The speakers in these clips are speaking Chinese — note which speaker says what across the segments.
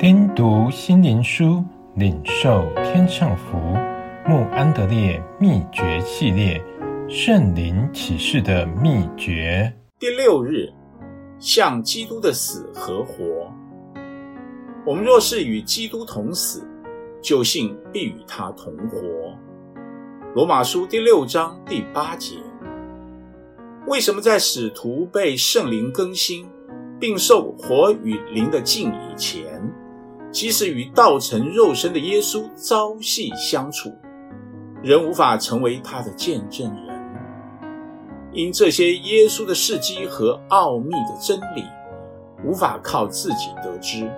Speaker 1: 听读心灵书，领受天上福。穆安德烈秘诀系列：圣灵启示的秘诀。
Speaker 2: 第六日，像基督的死和活。我们若是与基督同死，就信必与他同活。罗马书第六章第八节。为什么在使徒被圣灵更新，并受火与灵的浸以前，即使与道成肉身的耶稣朝夕相处，仍无法成为他的见证人，因这些耶稣的事迹和奥秘的真理，无法靠自己得知，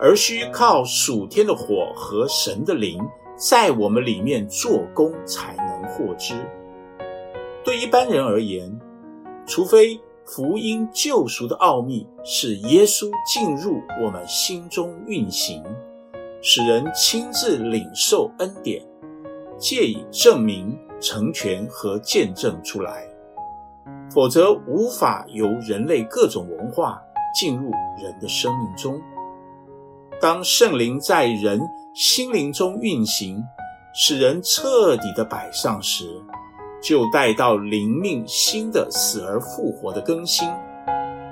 Speaker 2: 而需靠属天的火和神的灵在我们里面做工，才能获知。对一般人而言，除非福音救赎的奥秘是耶稣进入我们心中运行，使人亲自领受恩典，借以证明、成全和见证出来，否则无法由人类各种文化进入人的生命中。当圣灵在人心灵中运行，使人彻底的摆上时，就带到灵命新的死而复活的更新，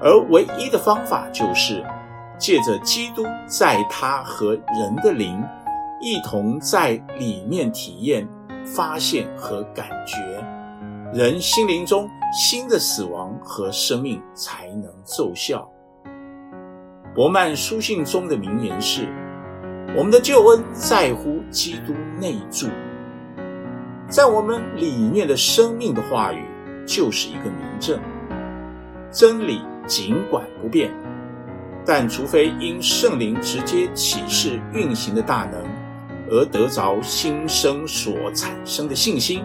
Speaker 2: 而唯一的方法就是借着基督在他和人的灵一同在里面体验、发现和感觉，人心灵中新的死亡和生命才能奏效。伯曼书信中的名言是：“我们的救恩在乎基督内住。”在我们里面的生命的话语，就是一个明证。真理尽管不变，但除非因圣灵直接启示运行的大能，而得着新生所产生的信心，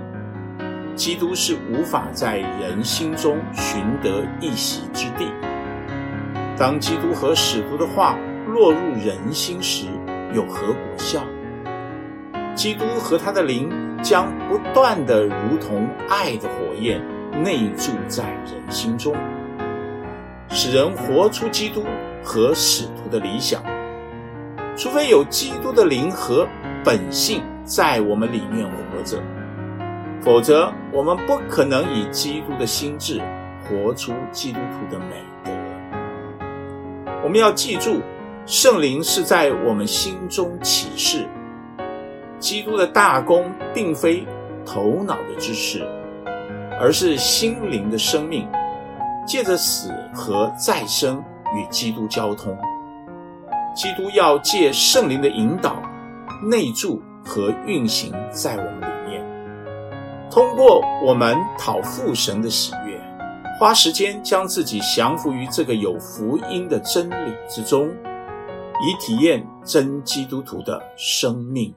Speaker 2: 基督是无法在人心中寻得一席之地。当基督和使徒的话落入人心时，有何果效？基督和他的灵将不断地如同爱的火焰内住在人心中，使人活出基督和使徒的理想。除非有基督的灵和本性在我们里面活着，否则我们不可能以基督的心智活出基督徒的美德。我们要记住，圣灵是在我们心中启示。基督的大功并非头脑的知识，而是心灵的生命，借着死和再生与基督交通。基督要借圣灵的引导，内住和运行在我们里面，通过我们讨父神的喜悦，花时间将自己降服于这个有福音的真理之中，以体验真基督徒的生命。